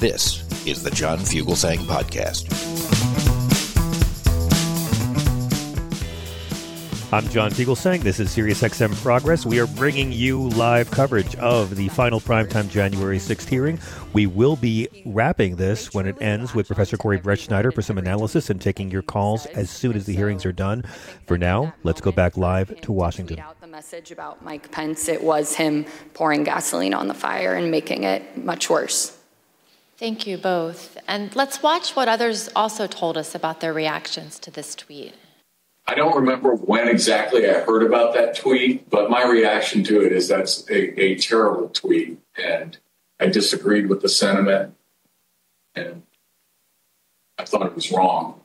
This is the John Fugelsang Podcast. I'm John Fugelsang. This is SiriusXM Progress. We are bringing you live coverage of the final primetime January 6th hearing. We will be wrapping this when it ends with Professor Corey Brettschneider for some analysis and taking your calls as soon as the hearings are done. For now, let's go back live to Washington. The message about Mike Pence, it was him pouring gasoline on the fire and making it much worse. Thank you both. And let's watch what others also told us about their reactions to this tweet. I don't remember when exactly I heard about that tweet, but my reaction to it is that's a, a terrible tweet. And I disagreed with the sentiment and I thought it was wrong.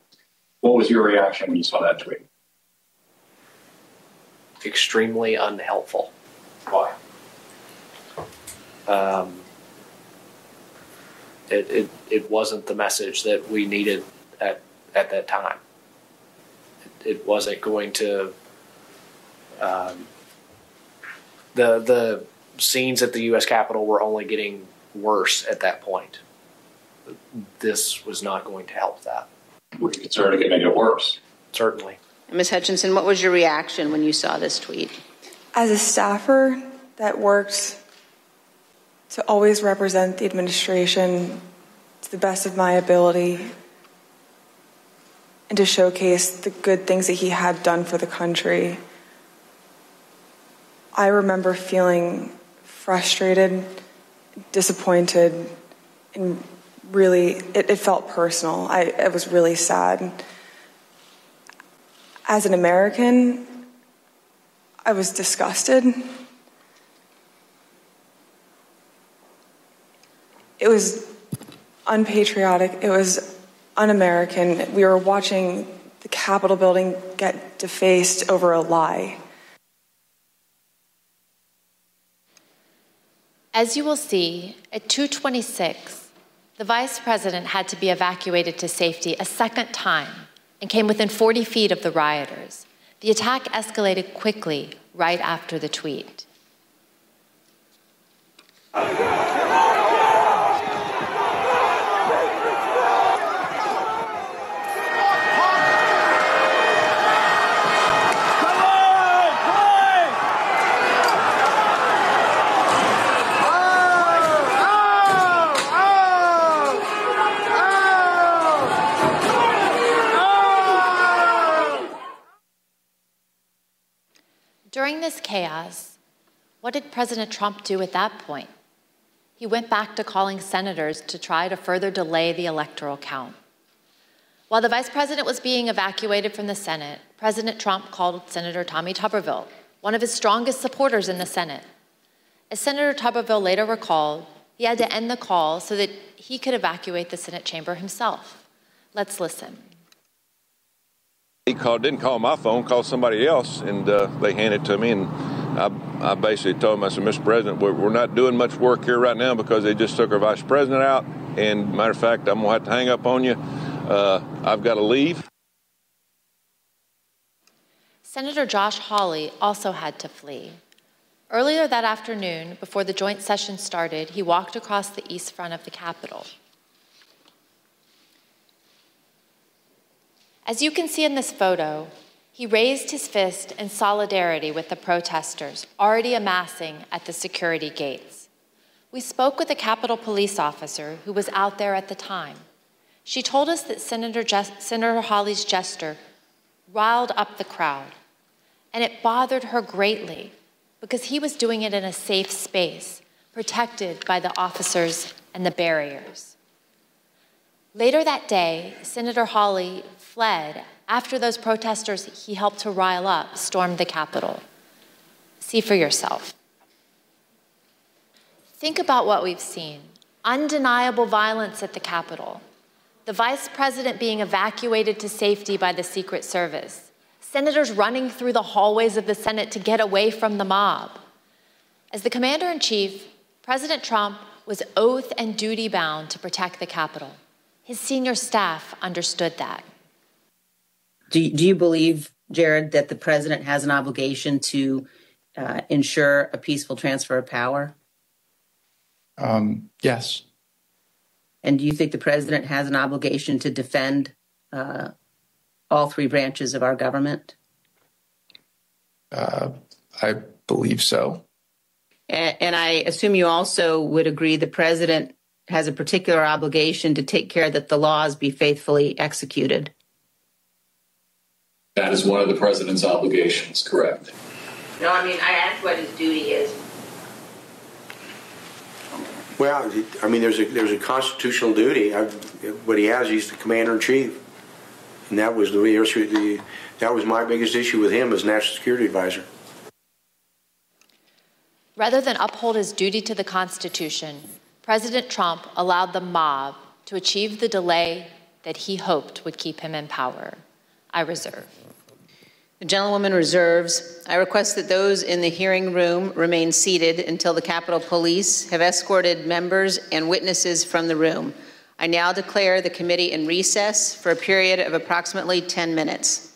What was your reaction when you saw that tweet? Extremely unhelpful. Why? Um, it, it, it wasn't the message that we needed at, at that time. It, it wasn't going to. Um, the the scenes at the U.S. Capitol were only getting worse at that point. This was not going to help that. Were you concerned it could make it worse? Certainly. Ms. Hutchinson, what was your reaction when you saw this tweet? As a staffer that worked to always represent the administration to the best of my ability and to showcase the good things that he had done for the country. I remember feeling frustrated, disappointed, and really, it, it felt personal. I, it was really sad. As an American, I was disgusted. It was unpatriotic. It was un American. We were watching the Capitol building get defaced over a lie. As you will see, at 226, the vice president had to be evacuated to safety a second time and came within 40 feet of the rioters. The attack escalated quickly right after the tweet. During this chaos, what did President Trump do at that point? He went back to calling senators to try to further delay the electoral count. While the vice president was being evacuated from the Senate, President Trump called Senator Tommy Tuberville, one of his strongest supporters in the Senate. As Senator Tuberville later recalled, he had to end the call so that he could evacuate the Senate chamber himself. Let's listen. He called, didn't call my phone, called somebody else, and uh, they handed it to me. And I, I basically told him, I said, Mr. President, we're, we're, not doing much work here right now because they just took our vice president out. And matter of fact, I'm going to have to hang up on you. Uh, I've got to leave. Senator Josh Hawley also had to flee. Earlier that afternoon, before the joint session started, he walked across the east front of the Capitol. As you can see in this photo, he raised his fist in solidarity with the protesters already amassing at the security gates. We spoke with a Capitol police officer who was out there at the time. She told us that Senator, Just- Senator Hawley's gesture riled up the crowd, and it bothered her greatly because he was doing it in a safe space, protected by the officers and the barriers. Later that day, Senator Hawley fled after those protesters he helped to rile up stormed the Capitol. See for yourself. Think about what we've seen undeniable violence at the Capitol, the vice president being evacuated to safety by the Secret Service, senators running through the hallways of the Senate to get away from the mob. As the commander in chief, President Trump was oath and duty bound to protect the Capitol. His senior staff understood that. Do, do you believe, Jared, that the president has an obligation to uh, ensure a peaceful transfer of power? Um, yes. And do you think the president has an obligation to defend uh, all three branches of our government? Uh, I believe so. And, and I assume you also would agree the president has a particular obligation to take care that the laws be faithfully executed. That is one of the president's obligations, correct? No, I mean, I asked what his duty is. Well, I mean, there's a there's a constitutional duty. I, what he has, he's the commander in chief, and that was the, the that was my biggest issue with him as national security advisor. Rather than uphold his duty to the Constitution, President Trump allowed the mob to achieve the delay that he hoped would keep him in power. I reserve. The gentlewoman reserves. I request that those in the hearing room remain seated until the Capitol Police have escorted members and witnesses from the room. I now declare the committee in recess for a period of approximately 10 minutes.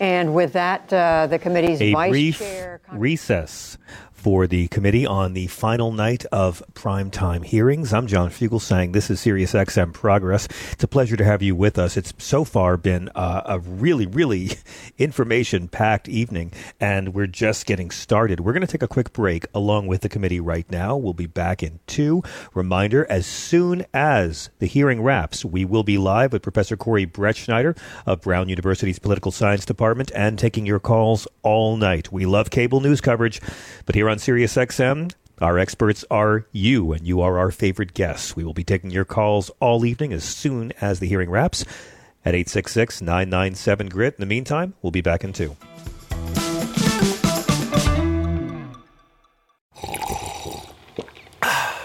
And with that, uh, the committee's a vice brief chair. recess for the committee on the final night of primetime hearings. I'm John Fugelsang. This is Sirius XM Progress. It's a pleasure to have you with us. It's so far been uh, a really, really information packed evening, and we're just getting started. We're going to take a quick break along with the committee right now. We'll be back in two. Reminder as soon as the hearing wraps, we will be live with Professor Corey Brettschneider of Brown University's Political Science Department and taking your calls all night. We love cable news coverage, but here on Sirius XM, our experts are you, and you are our favorite guests. We will be taking your calls all evening as soon as the hearing wraps at 866 997 GRIT. In the meantime, we'll be back in two.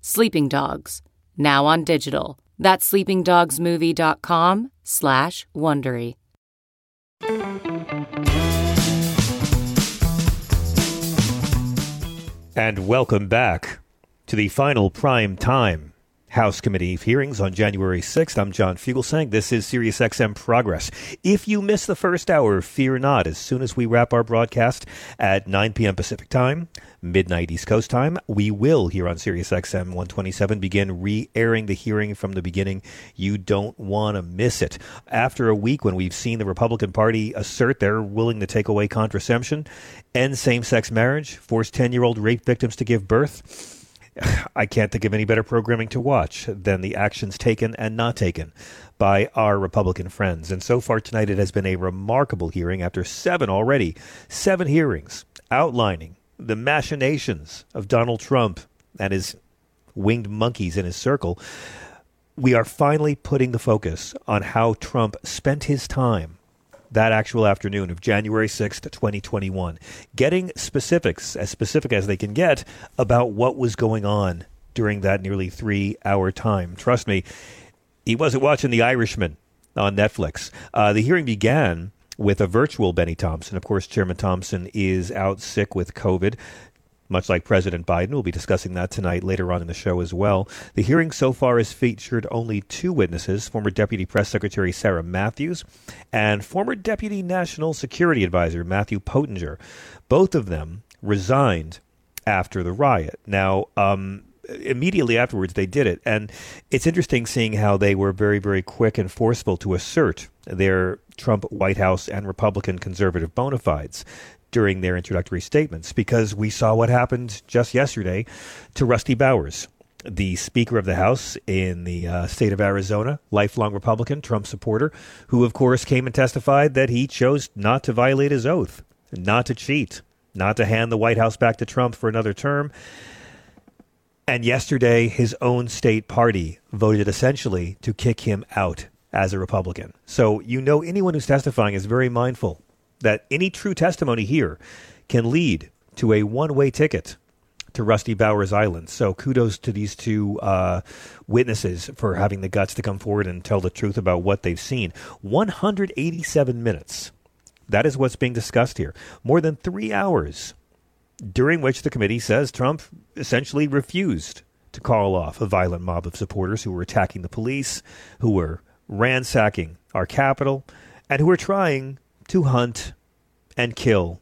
Sleeping Dogs, now on digital. That's sleepingdogsmovie.com slash Wondery. And welcome back to the final prime time House Committee hearings on January 6th. I'm John Fugelsang. This is Sirius XM Progress. If you missed the first hour, fear not. As soon as we wrap our broadcast at 9 p.m. Pacific Time, midnight East Coast time, we will here on Sirius XM 127 begin re-airing the hearing from the beginning. You don't want to miss it. After a week when we've seen the Republican Party assert they're willing to take away contraception, end same-sex marriage, force 10-year-old rape victims to give birth, I can't think of any better programming to watch than the actions taken and not taken by our Republican friends. And so far tonight, it has been a remarkable hearing after seven already, seven hearings outlining the machinations of Donald Trump and his winged monkeys in his circle. We are finally putting the focus on how Trump spent his time that actual afternoon of January 6th, 2021, getting specifics, as specific as they can get, about what was going on during that nearly three hour time. Trust me, he wasn't watching The Irishman on Netflix. Uh, the hearing began with a virtual Bennie Thompson. Of course, Chairman Thompson is out sick with COVID much like President Biden. We'll be discussing that tonight later on in the show as well. The hearing so far has featured only two witnesses former Deputy Press Secretary Sarah Matthews and former Deputy National Security Advisor Matthew Pottinger. Both of them resigned after the riot. Now, um, immediately afterwards, they did it. And it's interesting seeing how they were very, very quick and forceful to assert their Trump White House and Republican conservative bona fides during their introductory statements because we saw what happened just yesterday to Rusty Bowers, the Speaker of the House in the uh, state of Arizona, lifelong Republican, Trump supporter, who, of course, came and testified that he chose not to violate his oath, not to cheat, not to hand the White House back to Trump for another term. And yesterday, his own state party voted essentially to kick him out as a Republican. So you know anyone who's testifying is very mindful that any true testimony here can lead to a one way ticket to Rusty Bowers Island. So kudos to these two uh, witnesses for having the guts to come forward and tell the truth about what they've seen. 187 minutes. That is what's being discussed here. More than three hours, during which the committee says Trump essentially refused to call off a violent mob of supporters who were attacking the police, who were ransacking our Capitol, and who were trying to hunt and kill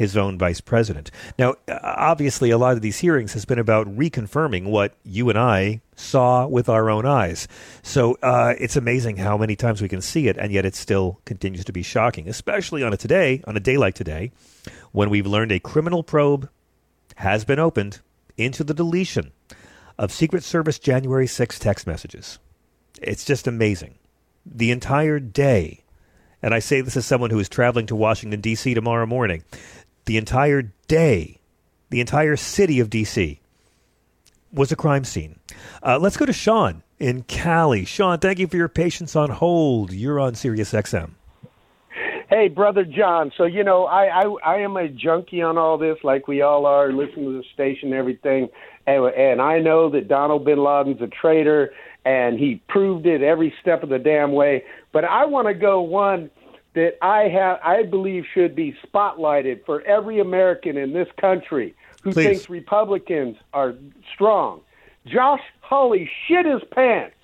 his own vice president. Now, obviously, a lot of these hearings has been about reconfirming what you and I saw with our own eyes. So uh, it's amazing how many times we can see it, and yet it still continues to be shocking, especially on a today, on a day like today, when we've learned a criminal probe has been opened into the deletion of Secret Service January 6 text messages. It's just amazing. The entire day and I say this as someone who is traveling to Washington, D.C. tomorrow morning, the entire day, the entire city of D.C. was a crime scene. Uh, let's go to Sean in Cali. Sean, thank you for your patience on hold. You're on Sirius XM. Hey, brother John. So you know, I, I I am a junkie on all this, like we all are, listening to the station and everything. And, and I know that Donald Bin Laden's a traitor, and he proved it every step of the damn way. But I want to go one that I have, I believe, should be spotlighted for every American in this country who Please. thinks Republicans are strong. Josh Hawley shit his pants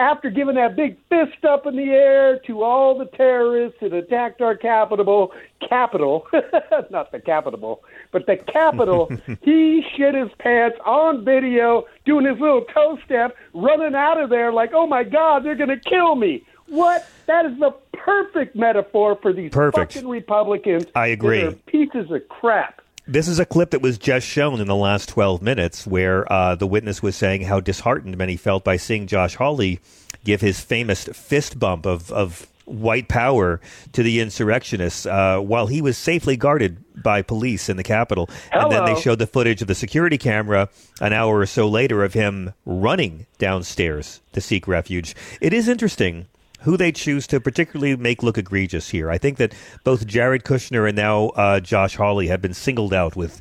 after giving that big fist up in the air to all the terrorists that attacked our capital, capital, not the capital, but the capital. he shit his pants on video, doing his little toe step, running out of there like, "Oh my God, they're going to kill me." What? That is the perfect metaphor for these Perfect. fucking Republicans. I agree. pieces of crap. This is a clip that was just shown in the last 12 minutes where uh, the witness was saying how disheartened many felt by seeing Josh Hawley give his famous fist bump of, of white power to the insurrectionists uh, while he was safely guarded by police in the Capitol. Hello. And then they showed the footage of the security camera an hour or so later of him running downstairs to seek refuge. It is interesting who they choose to particularly make look egregious here. I think that both Jared Kushner and now uh, Josh Hawley have been singled out with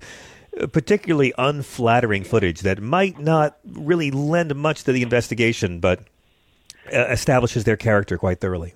uh, particularly unflattering footage that might not really lend much to the investigation, but uh, establishes their character quite thoroughly.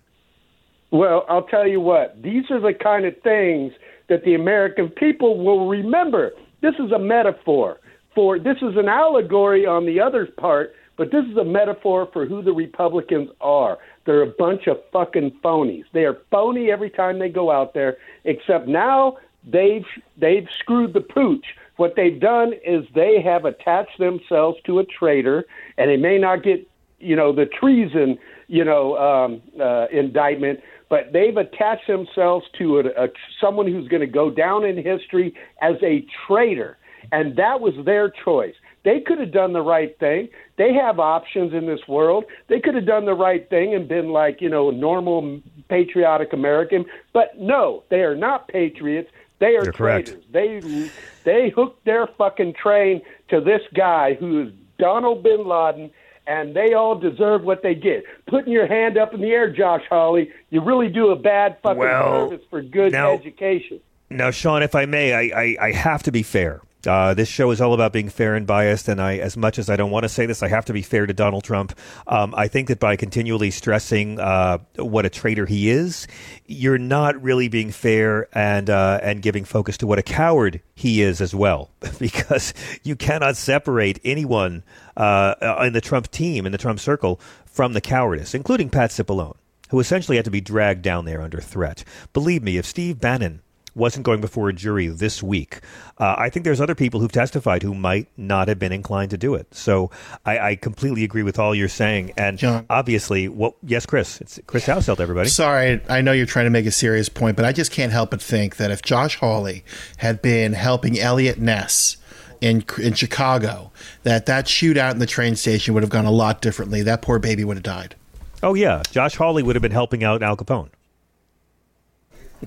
Well, I'll tell you what, these are the kind of things that the American people will remember. This is a metaphor for, this is an allegory on the other part, but this is a metaphor for who the Republicans are. They're a bunch of fucking phonies. They are phony every time they go out there, except now they've they've screwed the pooch. What they've done is they have attached themselves to a traitor, and they may not get you know the treason you know um, uh, indictment, but they've attached themselves to a, a someone who's going to go down in history as a traitor, and that was their choice. They could have done the right thing. They have options in this world. They could have done the right thing and been like, you know, normal patriotic American. But no, they are not patriots. They are You're correct. traitors. They they hooked their fucking train to this guy who is Donald bin Laden, and they all deserve what they get. Putting your hand up in the air, Josh Hawley, you really do a bad fucking Well, service for good now- education. Now, Sean, if I may, I, I, I have to be fair. Uh, this show is all about being fair and biased, and I, as much as I don't want to say this, I have to be fair to Donald Trump. Um, I think that by continually stressing uh, what a traitor he is, you're not really being fair and uh, and giving focus to what a coward he is as well, because you cannot separate anyone uh, in the Trump team in the Trump circle from the cowardice, including Pat Cipollone, who essentially had to be dragged down there under threat. Believe me, if Steve Bannon wasn't going before a jury this week. Uh, I think there's other people who've testified who might not have been inclined to do it. So I, I completely agree with all you're saying. And John, obviously, what? Yes, Chris. It's Chris Houselt, everybody. Sorry, I know you're trying to make a serious point, but I just can't help but think that if Josh Hawley had been helping Eliot Ness in in Chicago, that that shootout in the train station would have gone a lot differently. That poor baby would have died. Oh yeah, Josh Hawley would have been helping out Al Capone.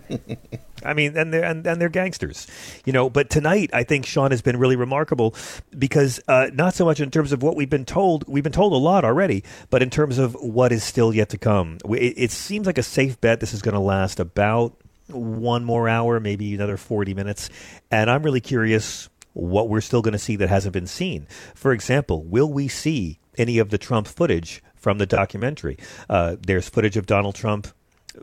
I mean, and they're and, and they're gangsters, you know. But tonight, I think Sean has been really remarkable because uh, not so much in terms of what we've been told. We've been told a lot already, but in terms of what is still yet to come. It, it seems like a safe bet. This is going to last about one more hour, maybe another forty minutes, and I'm really curious what we're still going to see that hasn't been seen. For example, will we see any of the Trump footage from the documentary? Uh, there's footage of Donald Trump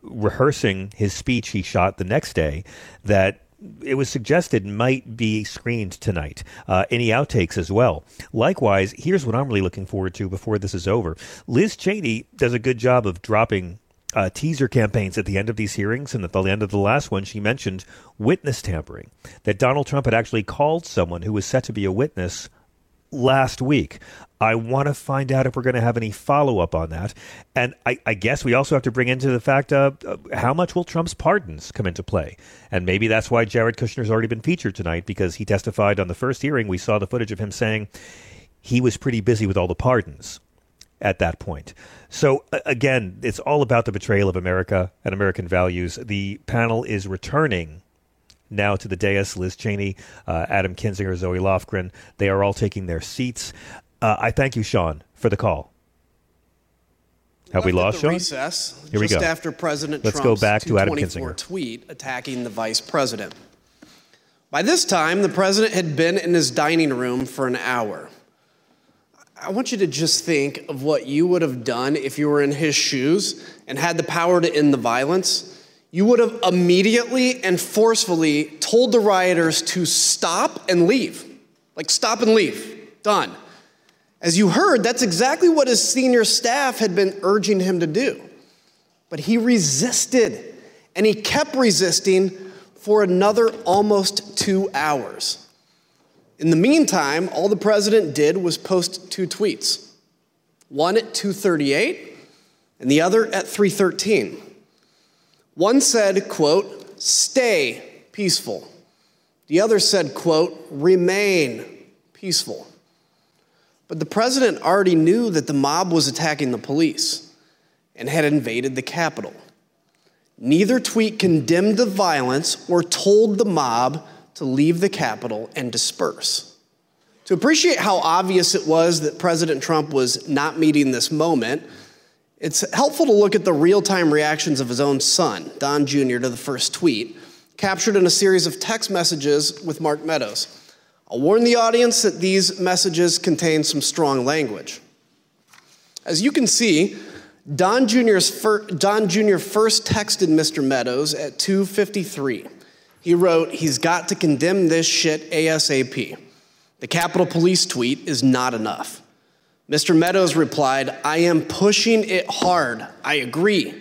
rehearsing his speech he shot the next day that it was suggested might be screened tonight. Uh, any outtakes as well. Likewise, here's what I'm really looking forward to before this is over. Liz Cheney does a good job of dropping uh, teaser campaigns at the end of these hearings, and at the end of the last one, she mentioned witness tampering. That Donald Trump had actually called someone who was set to be a witness last week. I want to find out if we're going to have any follow up on that. And I, I guess we also have to bring into the fact uh, how much will Trump's pardons come into play? And maybe that's why Jared Kushner's already been featured tonight because he testified on the first hearing. We saw the footage of him saying he was pretty busy with all the pardons at that point. So again, it's all about the betrayal of America and American values. The panel is returning now to the dais. Liz Cheney, uh, Adam Kinzinger, Zoe Lofgren. They are all taking their seats. Uh, I thank you, Sean, for the call. Have we lost Sean? Recess, Here we just go. after President Let's Trump's go back to Adam 224 Kinzinger. tweet attacking the vice president. By this time, the president had been in his dining room for an hour. I want you to just think of what you would have done if you were in his shoes and had the power to end the violence. You would have immediately and forcefully told the rioters to stop and leave. Like, stop and leave. Done. As you heard, that's exactly what his senior staff had been urging him to do. But he resisted, and he kept resisting for another almost two hours. In the meantime, all the president did was post two tweets. One at 238 and the other at 313. One said, quote, stay peaceful. The other said, quote, remain peaceful. But the president already knew that the mob was attacking the police and had invaded the Capitol. Neither tweet condemned the violence or told the mob to leave the Capitol and disperse. To appreciate how obvious it was that President Trump was not meeting this moment, it's helpful to look at the real time reactions of his own son, Don Jr., to the first tweet, captured in a series of text messages with Mark Meadows. I'll warn the audience that these messages contain some strong language. As you can see, Don, Jr.'s fir- Don Jr. first texted Mr. Meadows at 2:53. He wrote, "He's got to condemn this shit ASAP. The Capitol Police tweet is not enough." Mr. Meadows replied, "I am pushing it hard. I agree."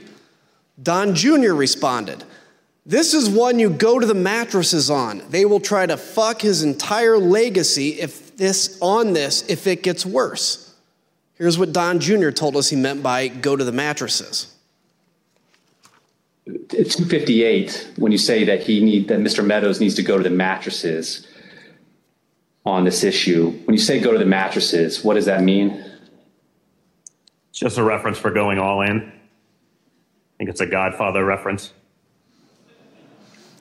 Don Jr. responded, this is one you go to the mattresses on. They will try to fuck his entire legacy if this on this if it gets worse. Here's what Don Jr. told us he meant by go to the mattresses. At 258, when you say that he need that Mr. Meadows needs to go to the mattresses, on this issue. When you say go to the mattresses, what does that mean? It's just a reference for going all in. I think it's a Godfather reference.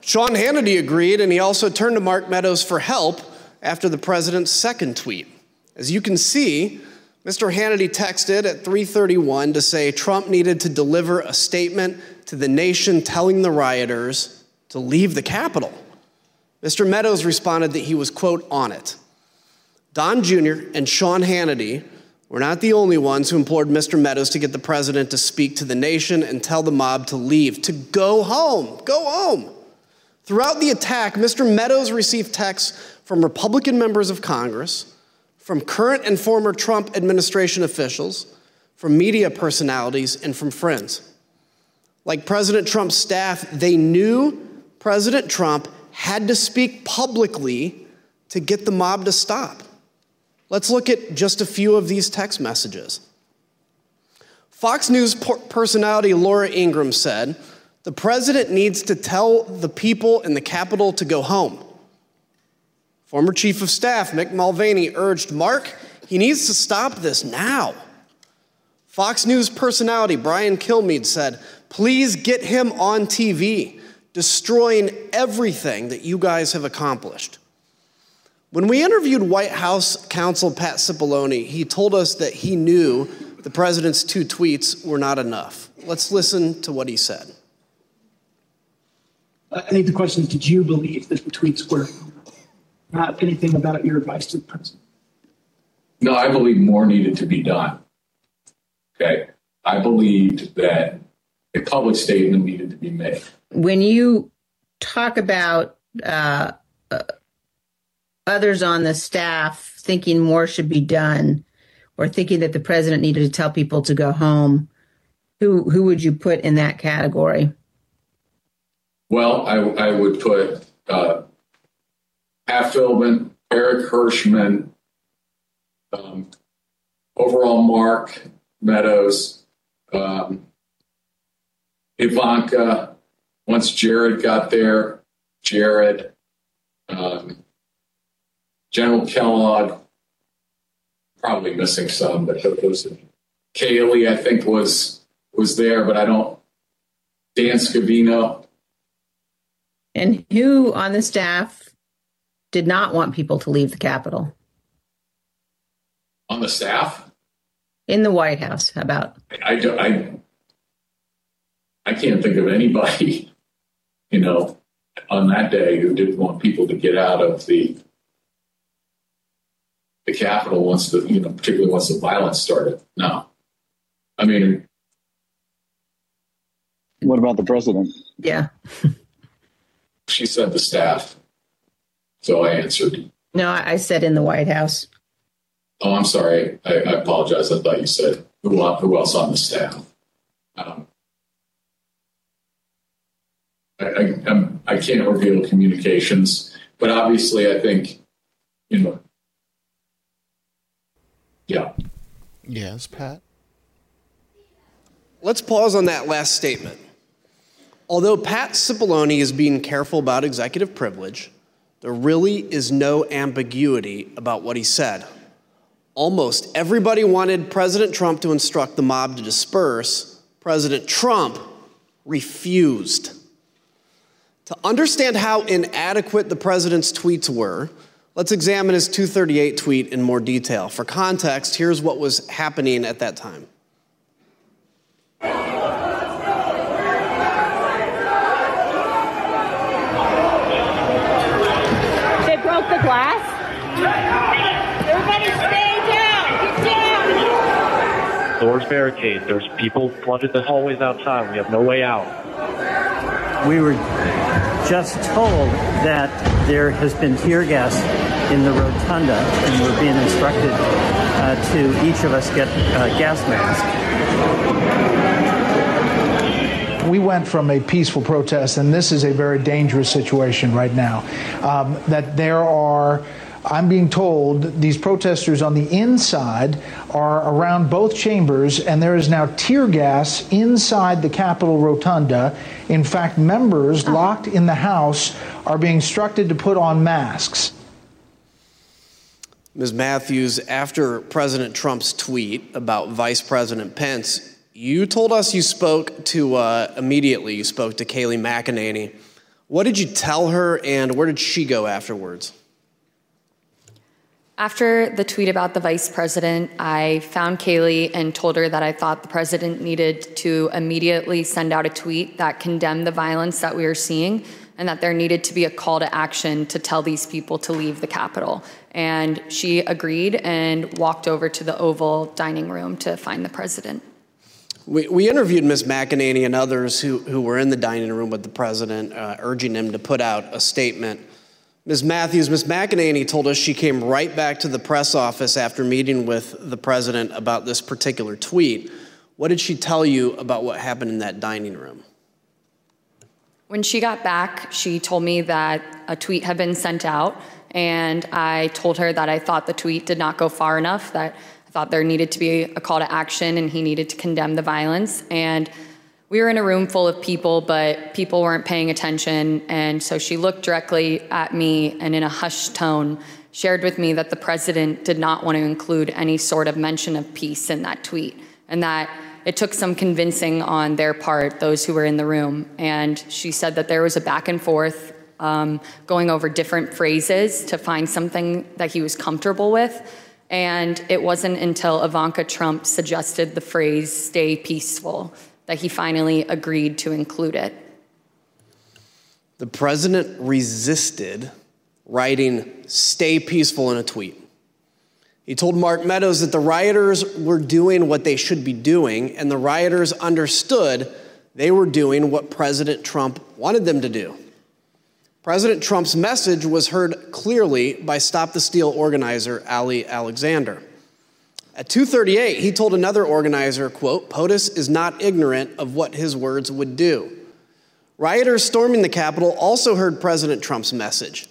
Sean Hannity agreed, and he also turned to Mark Meadows for help after the president's second tweet. As you can see, Mr. Hannity texted at 3:31 to say Trump needed to deliver a statement to the nation telling the rioters to leave the Capitol. Mr. Meadows responded that he was quote on it. Don Jr. and Sean Hannity were not the only ones who implored Mr. Meadows to get the president to speak to the nation and tell the mob to leave, to go home, go home. Throughout the attack, Mr. Meadows received texts from Republican members of Congress, from current and former Trump administration officials, from media personalities, and from friends. Like President Trump's staff, they knew President Trump had to speak publicly to get the mob to stop. Let's look at just a few of these text messages. Fox News personality Laura Ingraham said, The president needs to tell the people in the Capitol to go home. Former Chief of Staff Mick Mulvaney urged Mark, he needs to stop this now. Fox News personality Brian Kilmeade said, Please get him on TV, destroying everything that you guys have accomplished. When we interviewed White House counsel Pat Cipollone, he told us that he knew the president's two tweets were not enough. Let's listen to what he said. I think the question is Did you believe that the tweets were not anything about your advice to the president? No, I believe more needed to be done. Okay. I believed that a public statement needed to be made. When you talk about uh, uh, others on the staff thinking more should be done or thinking that the president needed to tell people to go home, who, who would you put in that category? Well, I, I would put uh, Pat Philbin, Eric Herschmann, um, overall Mark Meadows, um, Ivanka. Once Jared got there, Jared, um, General Kellogg, probably missing some, but those. Kayleigh, I think was was there, but I don't. Dan Scavino. And who on the staff did not want people to leave the Capitol? On the staff? In the White House, how about? I, I, I can't think of anybody, you know, on that day who didn't want people to get out of the the Capitol once the, you know, particularly once the violence started. No. I mean, what about the president? Yeah. she said the staff. So I answered. No, I said in the White House. Oh, I'm sorry. I, I apologize. I thought you said who, who else on the staff. Um, I, I, I'm, I can't reveal communications, but obviously, I think, you know, yeah. Yes, Pat. Let's pause on that last statement. Although Pat Cipollone is being careful about executive privilege, there really is no ambiguity about what he said. Almost everybody wanted President Trump to instruct the mob to disperse. President Trump refused. To understand how inadequate the president's tweets were, let's examine his 238 tweet in more detail. For context, here's what was happening at that time. They broke the glass? Everybody stay down! Get down! Doors barricade. There's people flooded the hallways outside. We have no way out. We were just told that there has been tear gas in the rotunda, and we're being instructed uh, to each of us get a gas mask we went from a peaceful protest, and this is a very dangerous situation right now. Um, that there are. I'm being told these protesters on the inside are around both chambers, and there is now tear gas inside the Capitol rotunda. In fact, members locked in the House are being instructed to put on masks. Ms. Matthews, after President Trump's tweet about Vice President Pence, you told us you spoke to, uh, immediately, you spoke to Kayleigh McEnany. What did you tell her, and where did she go afterwards? After the tweet about the vice president, I found Kayleigh and told her that I thought the president needed to immediately send out a tweet that condemned the violence that we were seeing and that there needed to be a call to action to tell these people to leave the Capitol. And she agreed and walked over to the Oval dining room to find the president. We, we interviewed Ms. McEnany and others who, who were in the dining room with the president, uh, urging him to put out a statement. Ms. Matthews, Ms. McEnany told us she came right back to the press office after meeting with the president about this particular tweet. What did she tell you about what happened in that dining room? When she got back, she told me that a tweet had been sent out, and I told her that I thought the tweet did not go far enough, that I thought there needed to be a call to action and he needed to condemn the violence. And we were in a room full of people, but people weren't paying attention. And so she looked directly at me and, in a hushed tone, shared with me that the president did not want to include any sort of mention of peace in that tweet, and that it took some convincing on their part, those who were in the room. And she said that there was a back and forth um, going over different phrases to find something that he was comfortable with. And it wasn't until Ivanka Trump suggested the phrase, stay peaceful, that he finally agreed to include it. The president resisted writing stay peaceful in a tweet. He told Mark Meadows that the rioters were doing what they should be doing, and the rioters understood they were doing what President Trump wanted them to do. President Trump's message was heard clearly by Stop the Steal organizer Ali Alexander. At 2:38, he told another organizer, quote, "POTUS is not ignorant of what his words would do." Rioters storming the Capitol also heard President Trump's message.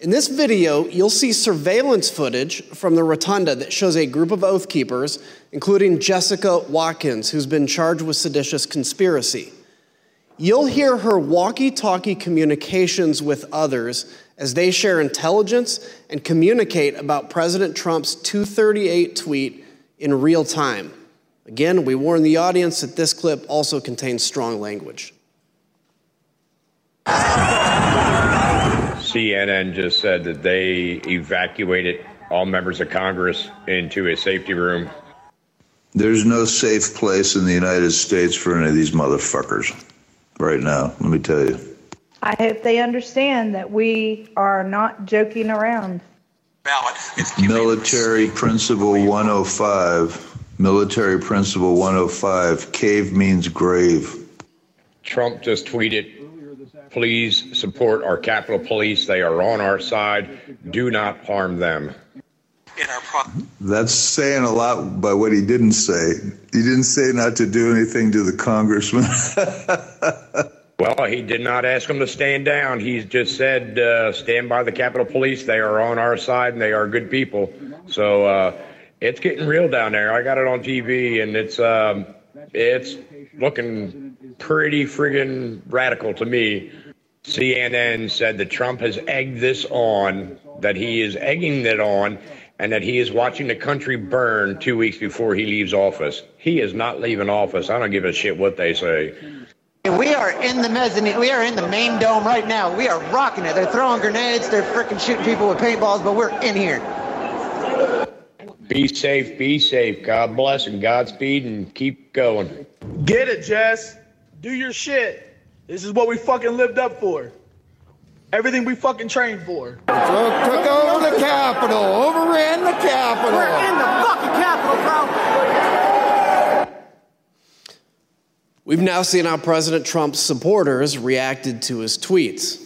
In this video, you'll see surveillance footage from the rotunda that shows a group of Oath Keepers, including Jessica Watkins, who's been charged with seditious conspiracy. You'll hear her walkie talkie communications with others as they share intelligence and communicate about President Trump's 238 tweet in real time. Again, we warn the audience that this clip also contains strong language. CNN just said that they evacuated all members of Congress into a safety room. There's no safe place in the United States for any of these motherfuckers right now, let me tell you. I hope they understand that we are not joking around. Oh Military Principle 105. Military Principle 105. Cave means grave. Trump just tweeted, please support our Capitol Police. They are on our side. Do not harm them. That's saying a lot by what he didn't say. He didn't say not to do anything to the congressman. Well, he did not ask them to stand down. He just said, uh, stand by the Capitol Police. They are on our side and they are good people. So uh, it's getting real down there. I got it on TV and it's um, it's looking pretty friggin' radical to me. CNN said that Trump has egged this on, that he is egging it on, and that he is watching the country burn two weeks before he leaves office. He is not leaving office. I don't give a shit what they say. We are in the mezzanine. We are in the main dome right now. We are rocking it. They're throwing grenades. They're freaking shooting people with paintballs, but we're in here. Be safe, be safe. God bless and Godspeed and keep going. Get it, Jess. Do your shit. This is what we fucking lived up for. Everything we fucking trained for. Took over the Capitol. Overran the Capitol. We're in the fucking Capitol, bro. We've now seen how President Trump's supporters reacted to his tweets.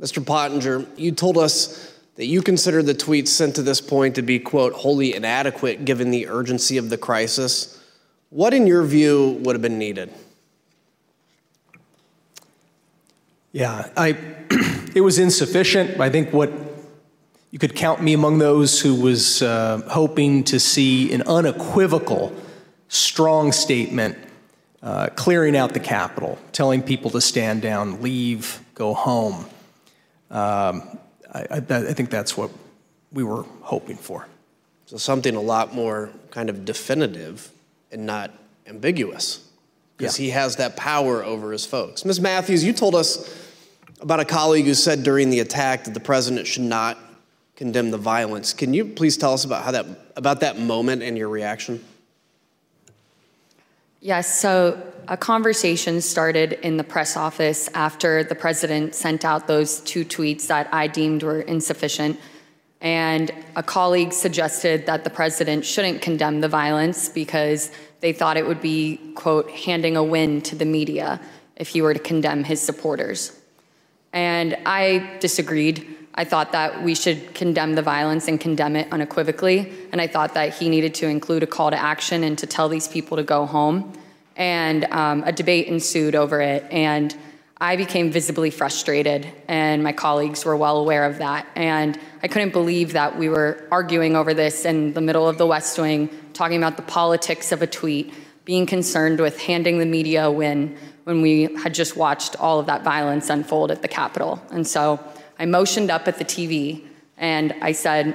Mr. Pottinger, you told us that you consider the tweets sent to this point to be, quote, wholly inadequate given the urgency of the crisis. What, in your view, would have been needed? Yeah, I, it was insufficient. I think what you could count me among those who was uh, hoping to see an unequivocal, strong statement uh, clearing out the Capitol, telling people to stand down, leave, go home. Um, I, I, I think that's what we were hoping for. So something a lot more kind of definitive and not ambiguous because he has that power over his folks. Ms. Matthews, you told us about a colleague who said during the attack that the president should not condemn the violence. Can you please tell us about how that about that moment and your reaction? Yes, so a conversation started in the press office after the president sent out those two tweets that I deemed were insufficient. And a colleague suggested that the president shouldn't condemn the violence because they thought it would be, quote, handing a win to the media if he were to condemn his supporters. And I disagreed. I thought that we should condemn the violence and condemn it unequivocally. And I thought that he needed to include a call to action and to tell these people to go home. And um, a debate ensued over it. And I became visibly frustrated, and my colleagues were well aware of that. And I couldn't believe that we were arguing over this in the middle of the West Wing, talking about the politics of a tweet, being concerned with handing the media a win when we had just watched all of that violence unfold at the Capitol. And so I motioned up at the TV and I said,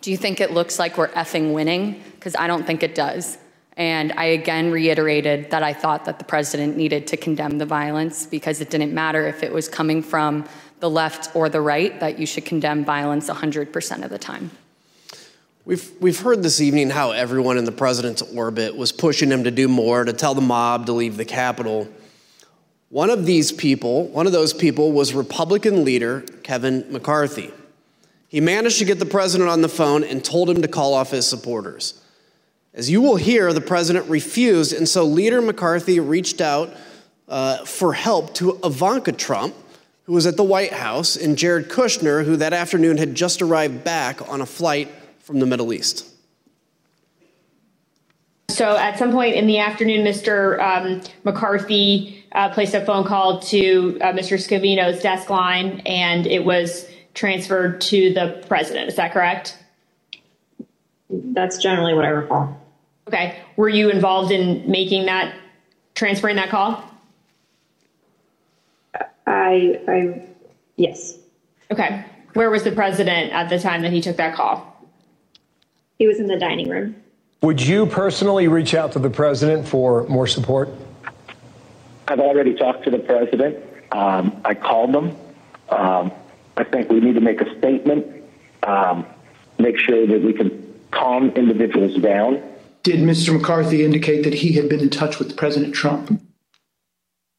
Do you think it looks like we're effing winning? Because I don't think it does. And I again reiterated that I thought that the president needed to condemn the violence because it didn't matter if it was coming from the left or the right, that you should condemn violence 100% of the time. We've, we've heard this evening how everyone in the president's orbit was pushing him to do more, to tell the mob to leave the Capitol. One of these people, one of those people, was Republican leader Kevin McCarthy. He managed to get the president on the phone and told him to call off his supporters. As you will hear, the president refused, and so Leader McCarthy reached out uh, for help to Ivanka Trump, who was at the White House, and Jared Kushner, who that afternoon had just arrived back on a flight from the Middle East. So at some point in the afternoon, Mr. Um, McCarthy uh, placed a phone call to uh, Mr. Scavino's desk line, and it was transferred to the president. Is that correct? That's generally what I recall. Okay. Were you involved in making that, transferring that call? I, I, yes. Okay. Where was the president at the time that he took that call? He was in the dining room. Would you personally reach out to the president for more support? I've already talked to the president. Um, I called them. Um, I think we need to make a statement, um, make sure that we can calm individuals down. Did Mr. McCarthy indicate that he had been in touch with President Trump?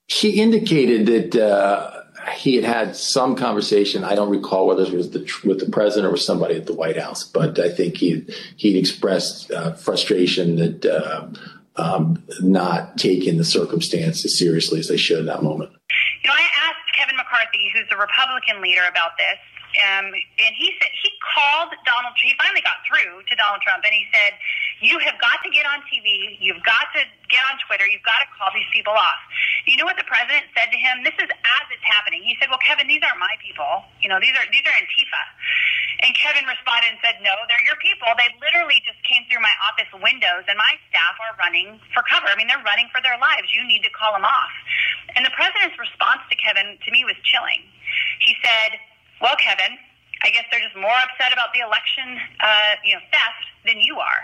He indicated that uh, he had had some conversation. I don't recall whether it was the, with the president or with somebody at the White House, but I think he he'd expressed uh, frustration that uh, um, not taking the circumstance as seriously as they should in that moment. You know, I asked Kevin McCarthy, who's the Republican leader, about this, um, and he said he called Donald. Trump he finally got through to Donald Trump, and he said, "You have got to get on TV. You've got to get on Twitter. You've got to call these people off." You know what the president said to him? This is as it's happening. He said, "Well, Kevin, these aren't my people. You know, these are these are Antifa." And Kevin responded and said, "No, they're your people. They literally just came through my office windows, and my staff are running for cover. I mean, they're running for their lives. You need to call them off." And the president's response to Kevin, to me, was chilling. He said well, Kevin, I guess they're just more upset about the election, uh, you know, theft than you are.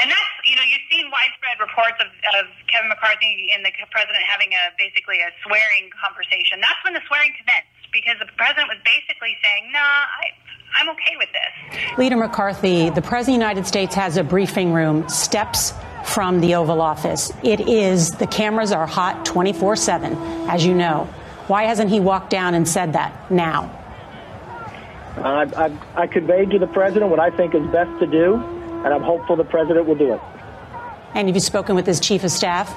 And that's, you know, you've seen widespread reports of, of Kevin McCarthy and the president having a basically a swearing conversation. That's when the swearing commenced because the president was basically saying, nah, I, I'm okay with this. Leader McCarthy, the President of the United States has a briefing room steps from the Oval Office. It is, the cameras are hot 24 7, as you know. Why hasn't he walked down and said that now? I, I, I conveyed to the president what I think is best to do, and I'm hopeful the president will do it. And have you spoken with his chief of staff?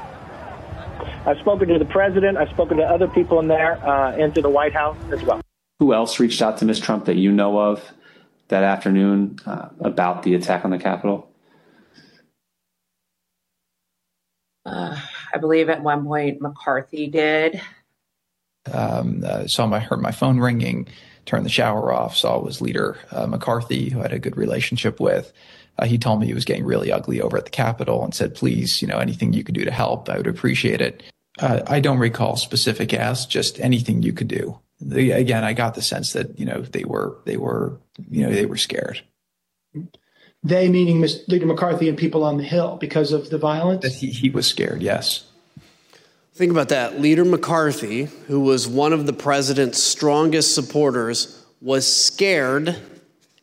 I've spoken to the president. I've spoken to other people in there uh, and to the White House as well. Who else reached out to Ms. Trump that you know of that afternoon uh, about the attack on the Capitol? Uh, I believe at one point McCarthy did. Um, uh, saw my heard my phone ringing turned the shower off, saw was leader uh, McCarthy, who I had a good relationship with. Uh, he told me he was getting really ugly over at the Capitol and said, please, you know, anything you could do to help, I would appreciate it. Uh, I don't recall specific asks, just anything you could do. The, again, I got the sense that, you know, they were, they were, you know, they were scared. They meaning Ms. Leader McCarthy and people on the Hill because of the violence? He, he was scared, yes. Think about that. Leader McCarthy, who was one of the president's strongest supporters, was scared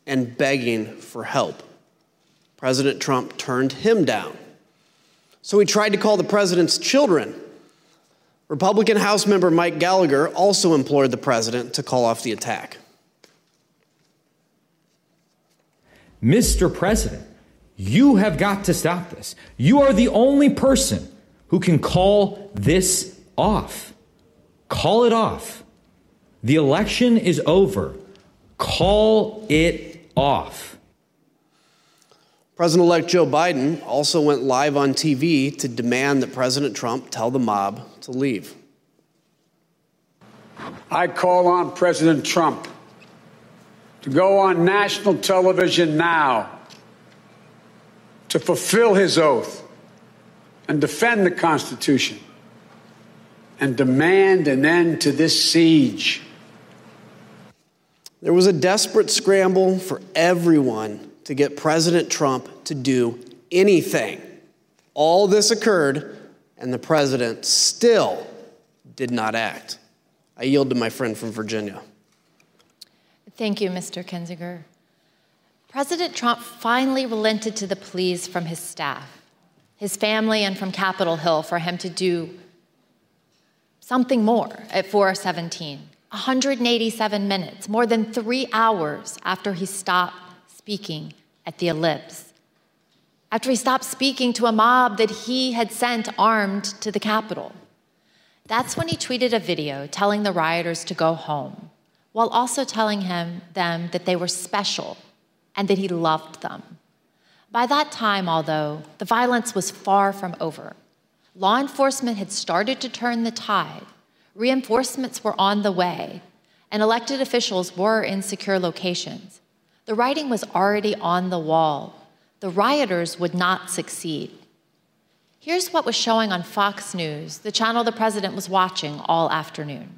and begging for help. President Trump turned him down. So he tried to call the president's children. Republican House member Mike Gallagher also implored the president to call off the attack. Mr. President, you have got to stop this. You are the only person who can call this off. Call it off. The election is over. Call it off. President elect Joe Biden also went live on TV to demand that President Trump tell the mob to leave. I call on President Trump to go on national television now to fulfill his oath and defend the Constitution and demand an end to this siege. There was a desperate scramble for everyone to get President Trump to do anything. All this occurred, and the president still did not act. I yield to my friend from Virginia. Thank you, Mr. Kinzinger. President Trump finally relented to the pleas from his staff, his family, and from Capitol Hill for him to do something more at 417. 187 minutes, more than three hours after he stopped speaking at the ellipse. After he stopped speaking to a mob that he had sent armed to the Capitol. That's when he tweeted a video telling the rioters to go home, while also telling him, them that they were special and that he loved them. By that time, although, the violence was far from over. Law enforcement had started to turn the tide, reinforcements were on the way, and elected officials were in secure locations. The writing was already on the wall. The rioters would not succeed. Here's what was showing on Fox News, the channel the president was watching all afternoon.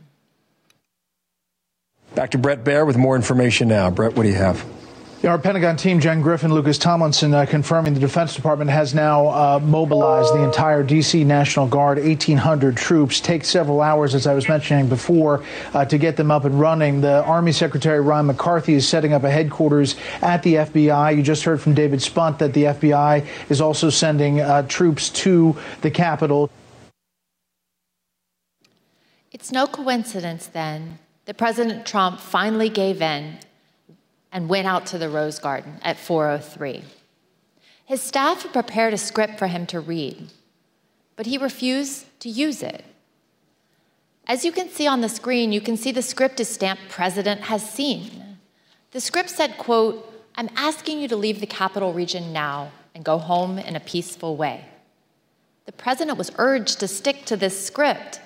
Back to Bret Baier with more information now. Brett, what do you have? Our Pentagon team, Jen Griffin, Lucas Tomlinson, uh, confirming the Defense Department has now uh, mobilized the entire D.C. National Guard, 1,800 troops. Takes several hours, as I was mentioning before, uh, to get them up and running. The Army Secretary Ryan McCarthy is setting up a headquarters at the FBI. You just heard from David Spunt that the FBI is also sending uh, troops to the Capitol. It's no coincidence, then, that President Trump finally gave in and went out to the Rose Garden at 403. His staff had prepared a script for him to read, but he refused to use it. As you can see on the screen, you can see the script is stamped President has seen. The script said, quote, I'm asking you to leave the capital region now and go home in a peaceful way. The president was urged to stick to this script,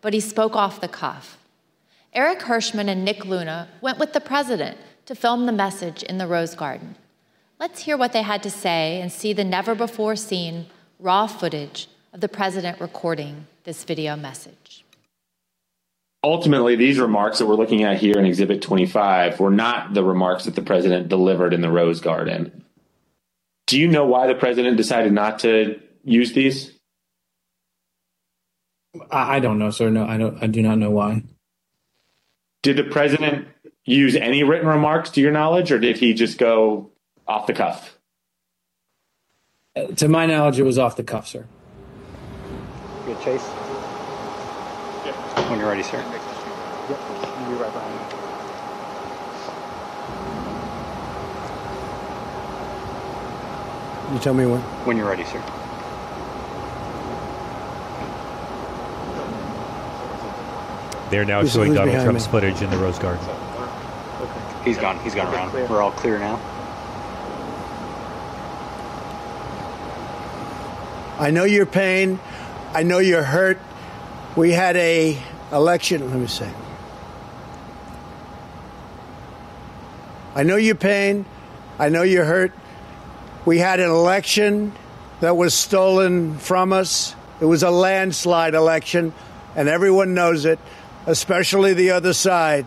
but he spoke off the cuff. Eric Herschmann and Nick Luna went with the president to film the message in the Rose Garden. Let's hear what they had to say and see the never before seen raw footage of the president recording this video message. Ultimately, these remarks that we're looking at here in Exhibit 25 were not the remarks that the president delivered in the Rose Garden. Do you know why the president decided not to use these? I don't know, sir. No, I don't. I do not know why. Did the president use any written remarks to your knowledge, or did he just go off the cuff? Uh, to my knowledge, it was off the cuff, sir. Good, Chase? When you're ready, sir. Yep, I'll be right behind you. You tell me when. When you're ready, sir. They're now Who's- showing Donald Trump's me? footage in the Rose Garden. He's gone. He's gone around. We're all clear now. I know your pain. I know you're hurt. We had a election. Let me see. I know your pain. I know you're hurt. We had an election that was stolen from us. It was a landslide election, and everyone knows it, especially the other side.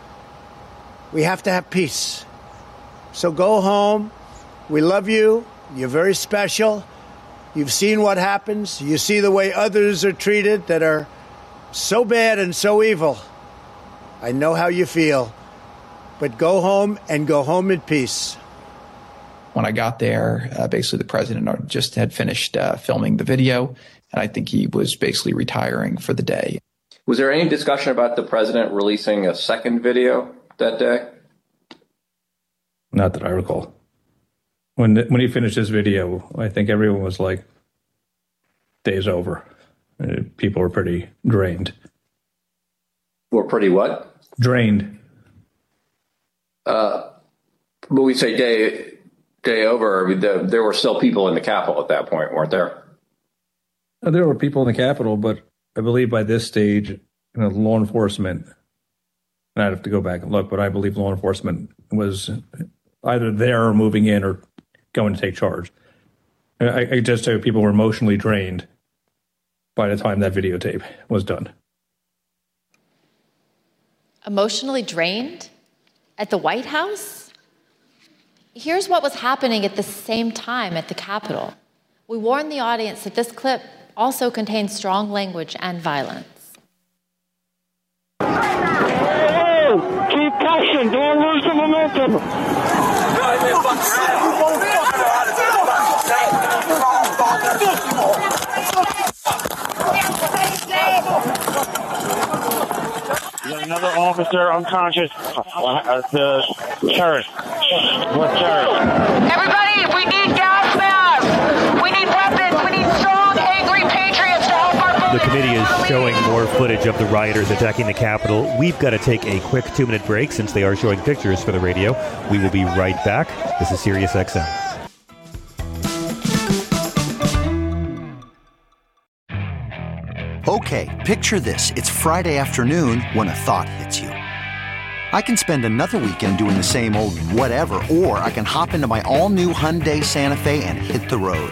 We have to have peace. So go home. We love you. You're very special. You've seen what happens. You see the way others are treated that are so bad and so evil. I know how you feel. But go home and go home in peace. When I got there, uh, basically the president just had finished uh, filming the video, and I think he was basically retiring for the day. Was there any discussion about the president releasing a second video that day? Not that I recall. When when he finished his video, I think everyone was like, "Day's over." People were pretty drained. Were pretty what? Drained. Uh, but we say day day over. The, there were still people in the Capitol at that point, weren't there? There were people in the Capitol, but I believe by this stage, you know, law enforcement. And I'd have to go back and look, but I believe law enforcement was either there or moving in or going to take charge. I, I just you, people were emotionally drained by the time that videotape was done. Emotionally drained at the White House? Here's what was happening at the same time at the Capitol. We warned the audience that this clip also contains strong language and violence. Hey. Don't lose the momentum. Another officer unconscious. Uh, the sheriff. What sheriff? Everybody, we need gas masks. We need weapons. We need strong, angry patriots to help our The committee is showing more footage of the rioters attacking the Capitol. We've got to take a quick two minute break since they are showing pictures for the radio. We will be right back. This is Sirius XM. Okay, picture this. It's Friday afternoon when a thought hits you. I can spend another weekend doing the same old whatever, or I can hop into my all new Hyundai Santa Fe and hit the road.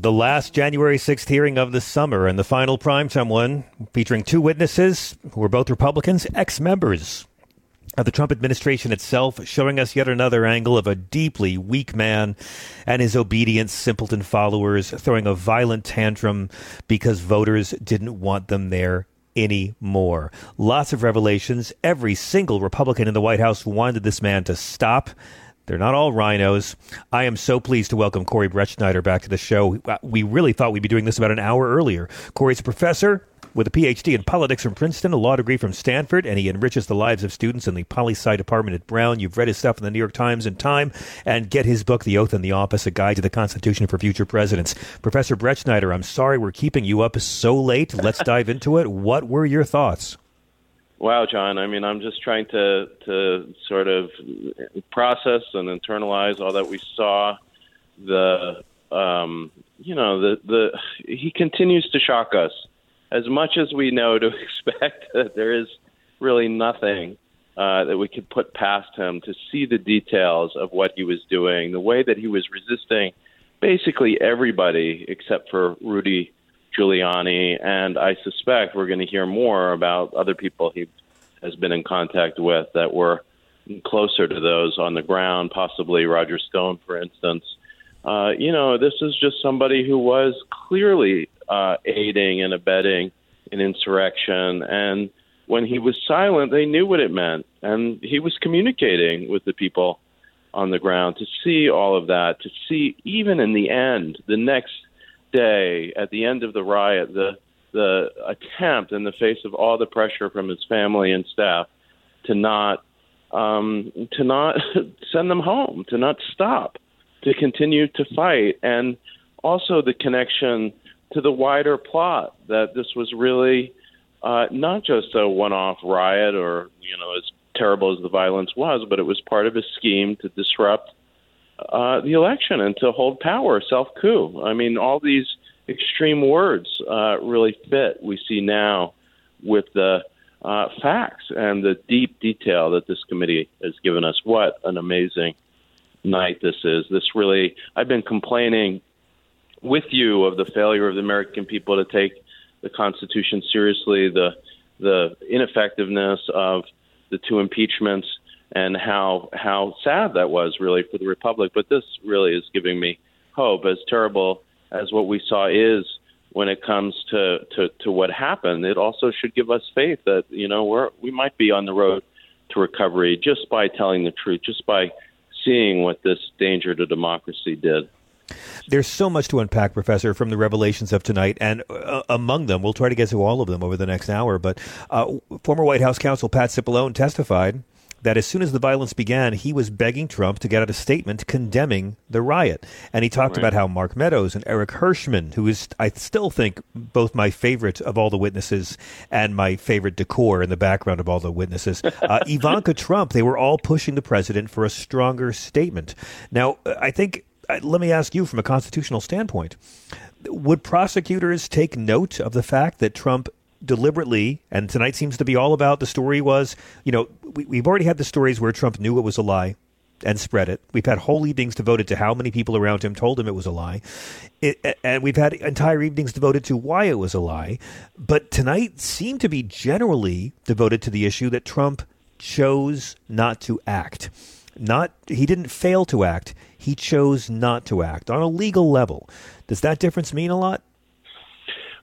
The last January 6th hearing of the summer and the final primetime one featuring two witnesses who were both Republicans, ex members of the Trump administration itself, showing us yet another angle of a deeply weak man and his obedient simpleton followers throwing a violent tantrum because voters didn't want them there anymore. Lots of revelations. Every single Republican in the White House wanted this man to stop. They're not all rhinos. I am so pleased to welcome Corey Brettschneider back to the show. Uh, we really thought we'd be doing this about an hour earlier. Corey's a professor with a PhD in politics from Princeton, a law degree from Stanford, and he enriches the lives of students in the poli sci department at Brown. You've read his stuff in the New York Times and Time, and get his book, The Oath and the Office, a guide to the Constitution for future presidents. Professor Brettschneider, I'm sorry we're keeping you up so late. Let's dive into it. What were your thoughts? Wow, John. I mean, I'm just trying to to sort of process and internalize all that we saw. The um, you know the the he continues to shock us. As much as we know to expect that there is really nothing uh, that we could put past him to see the details of what he was doing, the way that he was resisting basically everybody except for Rudy Giuliani, and I suspect we're going to hear more about other people he has been in contact with that were closer to those on the ground, possibly Roger Stone, for instance. Uh, you know, this is just somebody who was clearly uh, aiding and abetting an insurrection. And when he was silent, they knew what it meant. And he was communicating with the people on the ground to see all of that, to see even in the end, the next day, at the end of the riot, the the attempt in the face of all the pressure from his family and staff to not um, to not send them home, to not stop, to continue to fight, and also the connection to the wider plot that this was really uh, not just a one-off riot or you know as terrible as the violence was, but it was part of a scheme to disrupt uh, the election and to hold power, self coup. I mean, all these extreme words uh, really fit. We see now with the uh, facts and the deep detail that this committee has given us. What an amazing night this is. This really, I've been complaining with you of the failure of the American people to take the Constitution seriously, the the ineffectiveness of the two impeachments, and how how sad that was really for the republic. But this really is giving me hope. As terrible as what we saw is when it comes to, to, to what happened, it also should give us faith that you know we're we might be on the road to recovery just by telling the truth, just by seeing what this danger to democracy did. There's so much to unpack, Professor, from the revelations of tonight, and uh, among them, we'll try to get to all of them over the next hour. But uh, former White House counsel Pat Cipollone testified that as soon as the violence began, he was begging Trump to get out a statement condemning the riot. And he talked right. about how Mark Meadows and Eric Herschmann, who is, I still think, both my favorite of all the witnesses and my favorite decor in the background of all the witnesses, uh, Ivanka Trump, they were all pushing the president for a stronger statement. Now, I think, uh, let me ask you from a constitutional standpoint would prosecutors take note of the fact that Trump deliberately, and tonight seems to be all about the story was, you know, we, have already had the stories where Trump knew it was a lie and spread it. We've had whole evenings devoted to how many people around him told him it was a lie. It, and we've had entire evenings devoted to why it was a lie. But tonight seemed to be generally devoted to the issue that Trump chose not to act. Not he didn't fail to act. He chose not to act on a legal level. Does that difference mean a lot?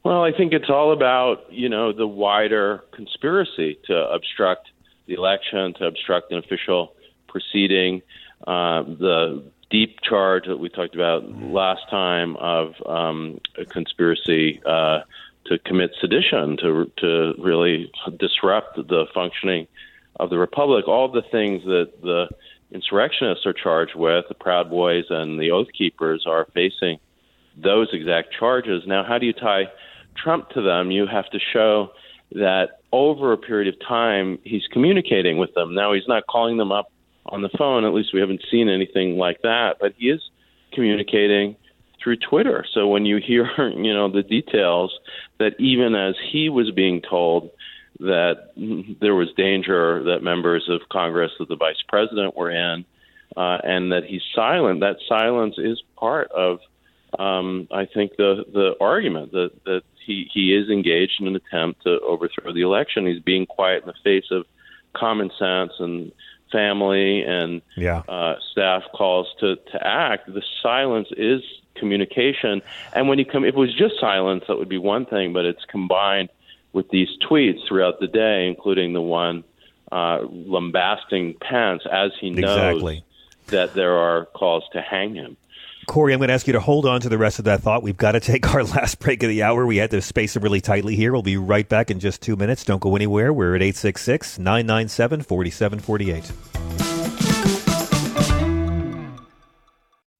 Well, I think it's all about, you know, the wider conspiracy to obstruct the election, to obstruct an official proceeding, uh, the deep charge that we talked about last time of um, a conspiracy uh, to commit sedition, to to really disrupt the functioning of the republic. All the things that the insurrectionists are charged with, the Proud Boys and the Oath Keepers, are facing those exact charges. Now, how do you tie Trump to them, you have to show that over a period of time, he's communicating with them. Now, he's not calling them up on the phone. At least we haven't seen anything like that, but he is communicating through Twitter. So when you hear, you know, the details that even as he was being told that there was danger that members of Congress, that the vice president were in, uh, and that he's silent, that silence is part of, um, I think, the the argument that that he he is engaged in an attempt to overthrow the election. He's being quiet in the face of common sense and family and yeah. uh, staff calls to to act. The silence is communication, and when you come, if it was just silence, that would be one thing. But it's combined with these tweets throughout the day, including the one uh, lambasting Pence as he knows exactly. that there are calls to hang him. Corey, I'm going to ask you to hold on to the rest of that thought. We've got to take our last break of the hour. We had to space it really tightly here. We'll be right back in just two minutes. Don't go anywhere. We're at 866 997 4748.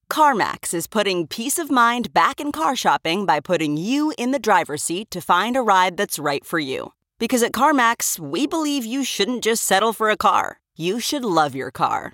CarMax is putting peace of mind back in car shopping by putting you in the driver's seat to find a ride that's right for you. Because at CarMax, we believe you shouldn't just settle for a car, you should love your car.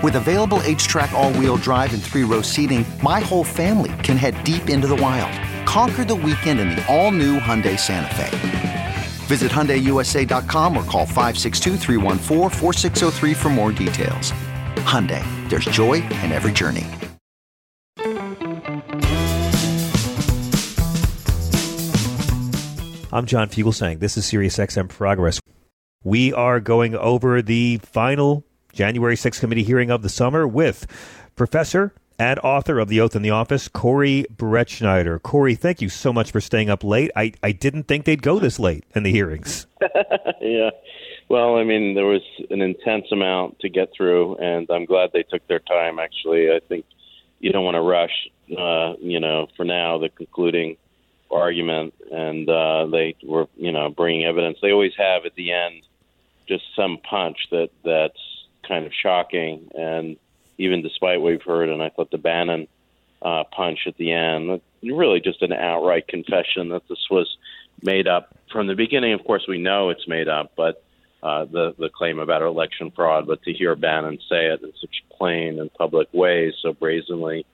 With available HTRAC all-wheel drive and three-row seating, my whole family can head deep into the wild. Conquer the weekend in the all-new Hyundai Santa Fe. Visit HyundaiUSA.com or call 562 for more details. Hyundai, there's joy in every journey. I'm John Fugelsang. This is SiriusXM Progress. We are going over the final January 6th committee hearing of the summer with Professor and author of The Oath in the Office, Corey Brettschneider. Corey, thank you so much for staying up late. I, I didn't think they'd go this late in the hearings. yeah. Well, I mean, there was an intense amount to get through, and I'm glad they took their time, actually. I think you don't want to rush, uh, you know, for now, the concluding argument, and uh, they were, you know, bringing evidence. They always have at the end just some punch that that's kind of shocking, and even despite what we've heard, and I thought the Bannon uh, punch at the end, really just an outright confession that this was made up from the beginning. Of course, we know it's made up, but uh, the the claim about election fraud, but to hear Bannon say it in such plain and public ways, so brazenly,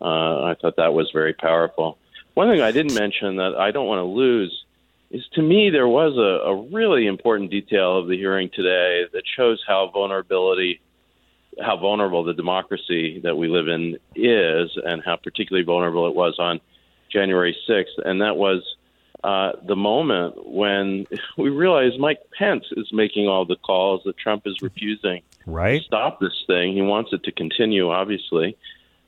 uh, I thought that was very powerful. One thing I didn't mention that I don't want to lose is to me there was a, a really important detail of the hearing today that shows how vulnerability how vulnerable the democracy that we live in is and how particularly vulnerable it was on January 6th and that was uh, the moment when we realize Mike Pence is making all the calls that Trump is refusing right. to stop this thing. He wants it to continue obviously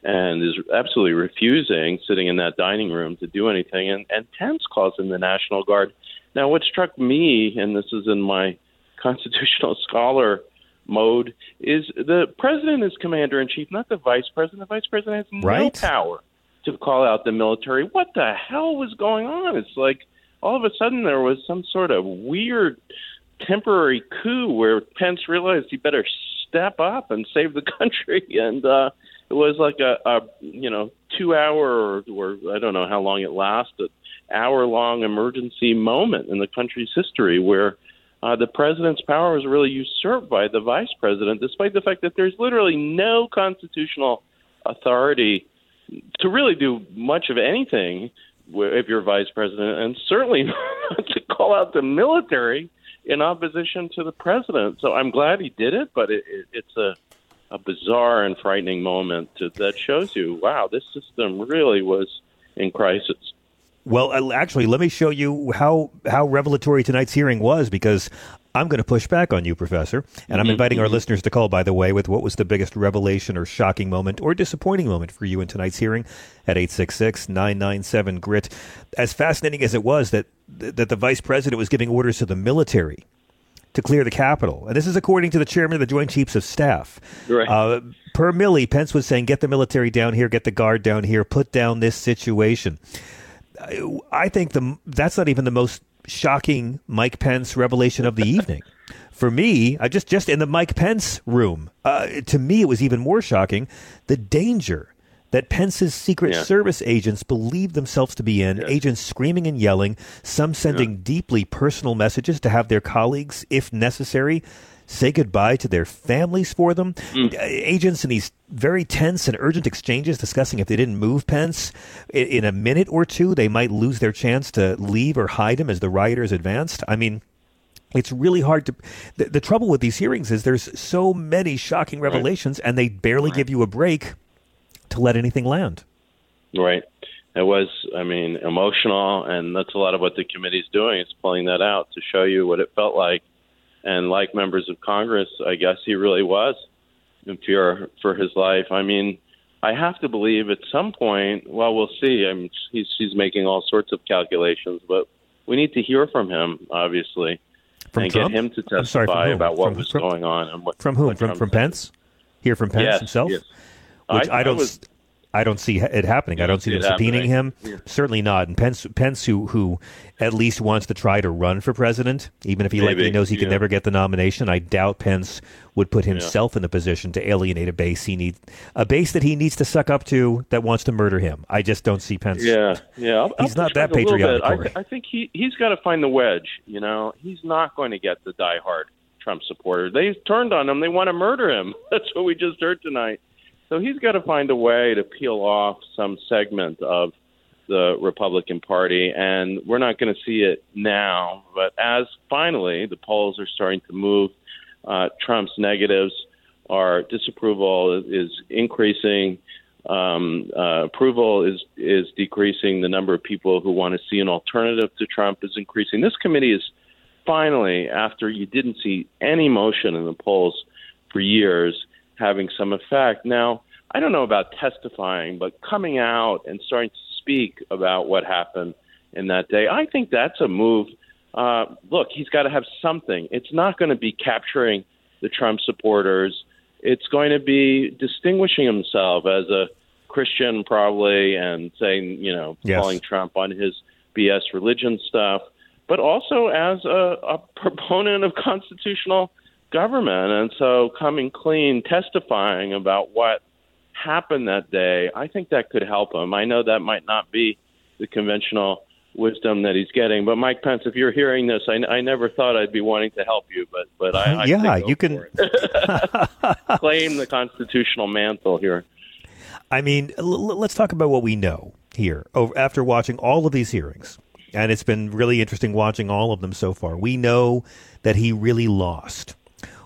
and is absolutely refusing sitting in that dining room to do anything. And, and Pence calls in the National Guard. Now, what struck me, and this is in my constitutional scholar mode, is the president is commander in chief, not the vice president. The vice president has no power to call out the military. What the hell was going on? It's like all of a sudden there was some sort of weird temporary coup where Pence realized he better step up and save the country, and uh, it was like a, a you know two hour or, or I don't know how long it lasted, hour long emergency moment in the country's history where. Uh, the president's power was really usurped by the vice president, despite the fact that there's literally no constitutional authority to really do much of anything if you're vice president, and certainly not to call out the military in opposition to the president. So I'm glad he did it, but it, it, it's a a bizarre and frightening moment that shows you, wow, this system really was in crisis. Well, uh, actually, let me show you how how revelatory tonight's hearing was because I'm going to push back on you, Professor, and I'm Mhm, inviting our mhm. listeners to call. By the way, with what was the biggest revelation or shocking moment or disappointing moment for you in tonight's hearing at 866-997 grit. As fascinating as it was that that the vice president was giving orders to the military to clear the Capitol. And this is according to the chairman of the Joint Chiefs of Staff. Right. Uh, per Milley, Pence was saying, get the military down here, get the guard down here, put down this situation. I- I think the that's not even the most shocking Mike Pence revelation of the evening. For me, I just just in the Mike Pence room, uh, to me it was even more shocking the danger that Pence's Secret Yeah. Service agents believed themselves to be in. Agents screaming and yelling, some sending deeply personal messages to have their colleagues, if necessary, say goodbye to their families for them. Uh, Agents in these very tense and urgent exchanges discussing if they didn't move Pence in a minute or two, they might lose their chance to leave or hide him as the rioters advanced. I mean, it's really hard to. The, the trouble with these hearings is there's so many shocking revelations, and they barely give you a break to let anything land. Right. It was, I mean, emotional, and that's a lot of what the committee's doing. It's pulling that out to show you what it felt like. And like members of Congress, I guess he really was in fear for his life. I mean, I have to believe at some point. Well, we'll see. I mean, he's he's making all sorts of calculations, but we need to hear from him, obviously, From and Trump? get him to I'm sorry, testify about what From- was from- going on and what From whom? what From from. Pence? Hear from Pence Yes, himself? yes. Which I- I, I don't. was- I don't see it happening. I don't see them subpoenaing happening. him. Certainly not. And Pence, Pence, who who at least wants to try to run for president, even if he likely knows he can yeah. never get the nomination. I doubt Pence would put himself in the position to alienate a base he needs, a base that he needs to suck up to that wants to murder him. I just don't see Pence. Yeah, yeah. He's I'll not that push back a little patriotic. I, th- I think he he's got to find the wedge. You know, he's not going to get the diehard Trump supporter. They turned on him. They want to murder him. That's what we just heard tonight. So he's got to find a way to peel off some segment of the Republican Party, and we're not going to see it now. But as finally the polls are starting to move, uh, Trump's negatives, our disapproval is increasing. Um, uh, approval is is decreasing. The number of people who want to see an alternative to Trump is increasing. This committee is finally, after you didn't see any motion in the polls for years, having some effect. Now, I don't know about testifying, but coming out and starting to speak about what happened in that day, I think that's a move. Uh, look, he's got to have something. It's not going to be capturing the Trump supporters. It's going to be distinguishing himself as a Christian, probably, and saying, you know, Yes. calling Trump on his BS religion stuff, but also as a, a proponent of constitutional government. And so coming clean, testifying about what happened that day, I think that could help him. I know that might not be the conventional wisdom that he's getting, but Mike Pence, if you're hearing this, I, I never thought I'd be wanting to help you, but but I, I yeah, you can. claim the constitutional mantle here. I mean, l- let's talk about what we know here over, after watching all of these hearings. And it's been really interesting watching all of them so far. We know that he really lost.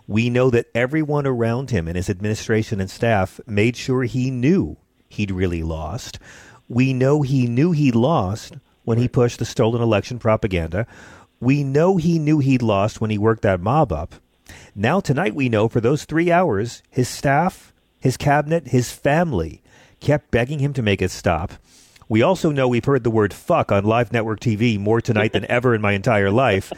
We know that everyone around him and his administration and staff made sure he knew he'd really lost. We know he knew he lost when he pushed the stolen election propaganda. We know he knew he'd lost when he worked that mob up. Now, tonight, we know for those three hours, his staff, his cabinet, his family kept begging him to make it stop. We also know we've heard the word fuck on live network TV more tonight than ever in my entire life.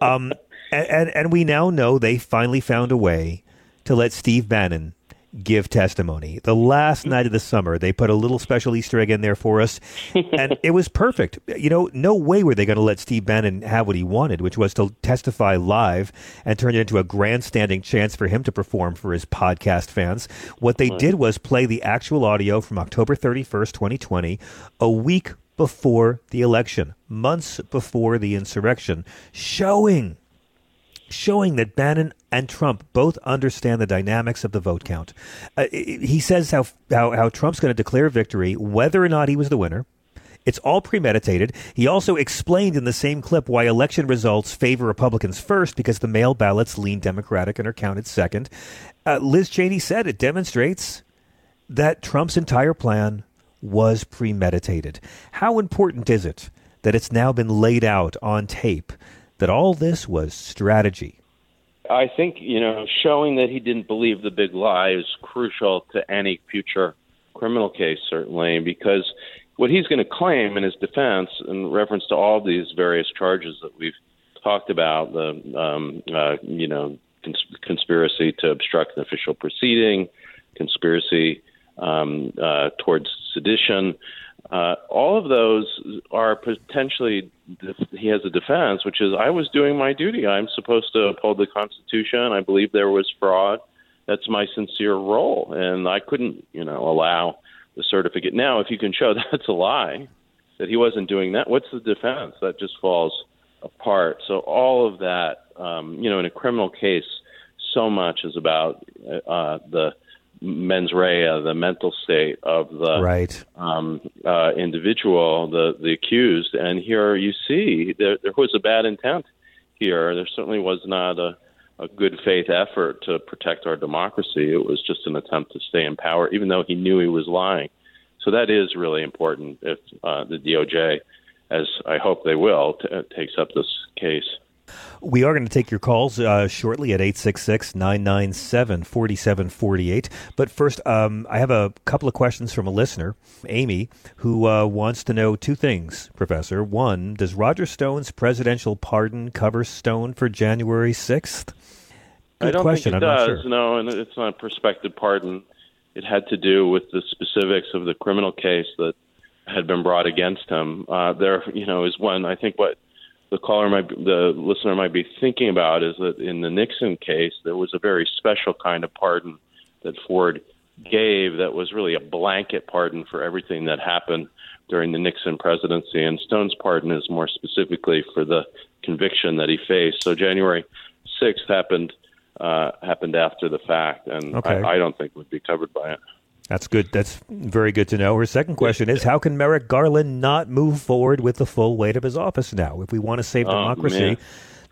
Um, and, and, and we now know they finally found a way to let Steve Bannon give testimony. The last night of the summer, they put a little special Easter egg in there for us, and it was perfect. You know, no way were they going to let Steve Bannon have what he wanted, which was to testify live and turn it into a grandstanding chance for him to perform for his podcast fans. What they hmm. did was play the actual audio from October 31st, 2020, a week before the election, months before the insurrection, showing showing that Bannon and Trump both understand the dynamics of the vote count. Uh, he says how, how, how Trump's going to declare victory whether or not he was the winner. It's all premeditated. He also explained in the same clip why election results favor Republicans first because the mail ballots lean Democratic and are counted second. Uh, Liz Cheney said it demonstrates that Trump's entire plan was premeditated. How important is it that it's now been laid out on tape that all this was strategy? I think, you know, showing that he didn't believe the big lie is crucial to any future criminal case, certainly, because what he's going to claim in his defense, in reference to all these various charges that we've talked about, the, um, uh, you know, cons- conspiracy to obstruct an official proceeding, conspiracy um, uh, towards sedition, uh, all of those are potentially he has a defense, which is I was doing my duty. I'm supposed to uphold the Constitution. I believe there was fraud. That's my sincere role, and I couldn't, you know, allow the certificate. Now, if you can show that's a lie, that he wasn't doing that, what's the defense? That just falls apart. So all of that, um, you know, in a criminal case, so much is about uh, the mens rea, the mental state of the right. um, uh, individual, the the accused. And here you see there, there was a bad intent here. There certainly was not a, a good faith effort to protect our democracy. It was just an attempt to stay in power, even though he knew he was lying. So that is really important if uh, the DOJ, as I hope they will, t- takes up this case. We are going to take your calls uh, shortly at 866 997 4748. But first, um, I have a couple of questions from a listener, Amy, who uh, wants to know two things, Professor. One, does Roger Stone's presidential pardon cover Stone for January 6th? Good I don't question. think it I'm does. sure. No, and it's not a prospective pardon. it had to do with the specifics of the criminal case that had been brought against him. Uh, there, you know, is one. I think what the caller might, the listener might be thinking about is that in the Nixon case, there was a very special kind of pardon that Ford gave that was really a blanket pardon for everything that happened during the Nixon presidency. And Stone's pardon is more specifically for the conviction that he faced. So January 6th happened uh, happened after the fact, and Okay. I, I don't think would be covered by it. That's good. That's very good to know. Her second question is How can Merrick Garland not move forward with the full weight of his office now? If we want to save Oh, democracy, man.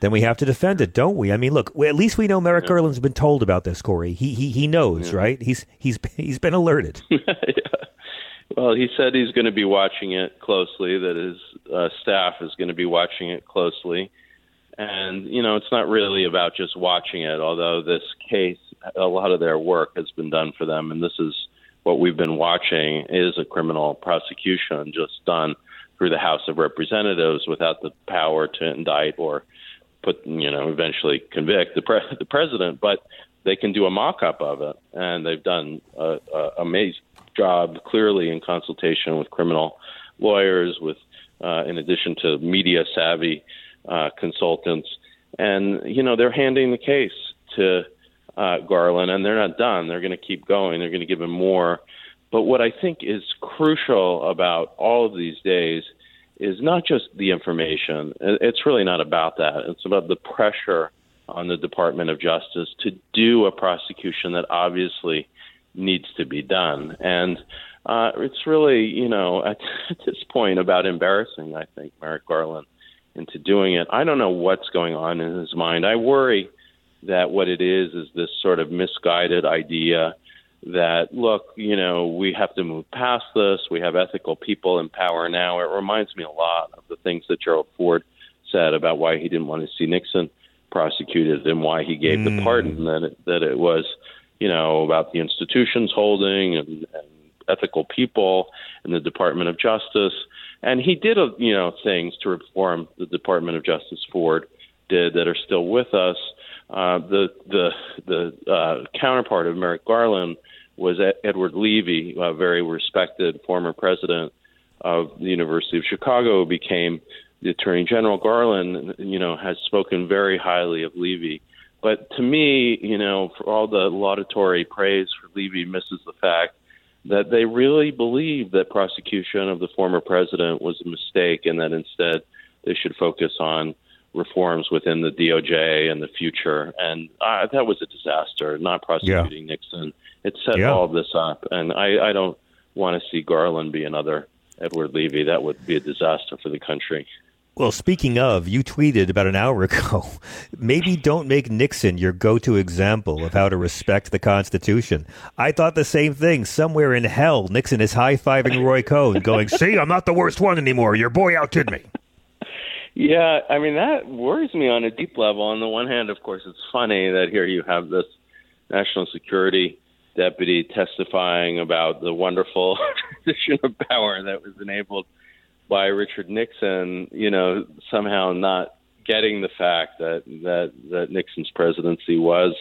then we have to defend it, don't we? I mean, look, at least we know Merrick Garland's been told about this, Corey. He he, he knows, right? He's he's he's been alerted. Well, he said he's going to be watching it closely, that his uh, staff is going to be watching it closely. And, you know, it's not really about just watching it, although this case, a lot of their work has been done for them. And this is what we've been watching is a criminal prosecution just done through the House of Representatives without the power to indict or put, you know, eventually convict the, pre- the president. But they can do a mock up of it. And they've done a, a amazing job, clearly in consultation with criminal lawyers, with uh, in addition to media savvy uh, consultants, and you know they're handing the case to uh, Garland, and they're not done. They're going to keep going. They're going to give him more. But what I think is crucial about all of these days is not just the information. It's really not about that. It's about the pressure on the Department of Justice to do a prosecution that obviously needs to be done. And uh, it's really, you know, at, at this point about embarrassing, I think, Merrick Garland into doing it. I don't know what's going on in his mind. I worry that what it is is this sort of misguided idea that, look, you know, we have to move past this. We have ethical people in power now. It reminds me a lot of the things that Gerald Ford said about why he didn't want to see Nixon prosecuted and why he gave the pardon that it, that it was you know about the institutions holding and, and ethical people in the Department of Justice and he did uh, you know things to reform the Department of Justice Ford did that are still with us uh, the the the uh, counterpart of Merrick Garland was Edward Levi a very respected former president of the University of Chicago who became the Attorney General Garland, you know, has spoken very highly of Levi. But to me, you know, for all the laudatory praise for Levi misses the fact that they really believe that prosecution of the former president was a mistake and that instead they should focus on reforms within the DOJ and the future. And uh, that was a disaster, not prosecuting Nixon. It set Yeah. all of this up. And I, I don't want to see Garland be another Edward Levi. That would be a disaster for the country. Well, speaking of, you tweeted about an hour ago, maybe don't make Nixon your go to example of how to respect the Constitution. I thought the same thing. Somewhere in hell, Nixon is high fiving Roy Cohn, going, See, I'm not the worst one anymore. Your boy outdid me. Yeah, I mean that worries me on a deep level. On the one hand, of course, it's funny that here you have this national security deputy testifying about the wonderful transition of power that was enabled by Richard Nixon. You know, somehow not getting the fact that that that Nixon's presidency was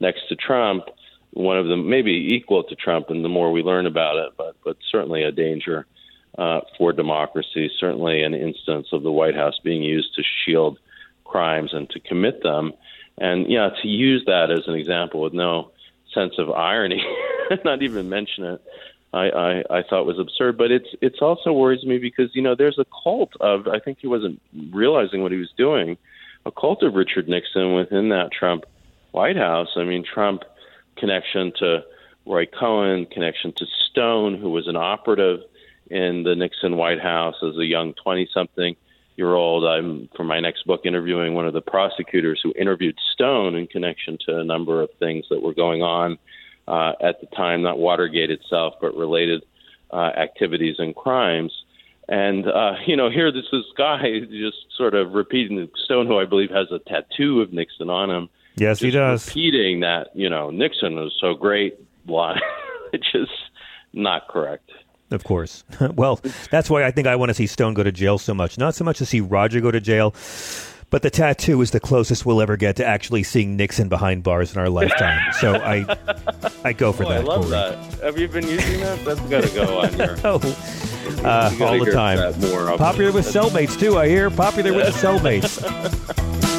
next to Trump, one of them maybe equal to Trump, and the more we learn about it, but but certainly a danger uh, for democracy. Certainly, an instance of the White House being used to shield crimes and to commit them, and yeah, to use that as an example with no sense of irony, not even mention it. I, I, I thought was absurd, but it's it's also worries me because you know there's a cult of I think he wasn't realizing what he was doing, a cult of Richard Nixon within that Trump White House. I mean Trump connection to Roy Cohn, connection to Stone, who was an operative in the Nixon White House as a young 20 something year old. I'm, for my next book, interviewing one of the prosecutors who interviewed Stone in connection to a number of things that were going on uh, at the time, not Watergate itself, but related uh, activities and crimes. And, uh, you know, here this, this guy just sort of repeating Stone, who I believe has a tattoo of Nixon on him. Yes, he does. Repeating that, you know, Nixon was so great line, which is not correct. Of course. well, that's why I think I want to see Stone go to jail so much. Not so much to see Roger go to jail, But the tattoo is the closest we'll ever get to actually seeing Nixon behind bars in our lifetime. so I, I go for Boy, that. I love Corey. that. Have you been using that? That's got to go on your. Oh, uh, all the time. Popular with cellmates too. I hear popular with the cellmates.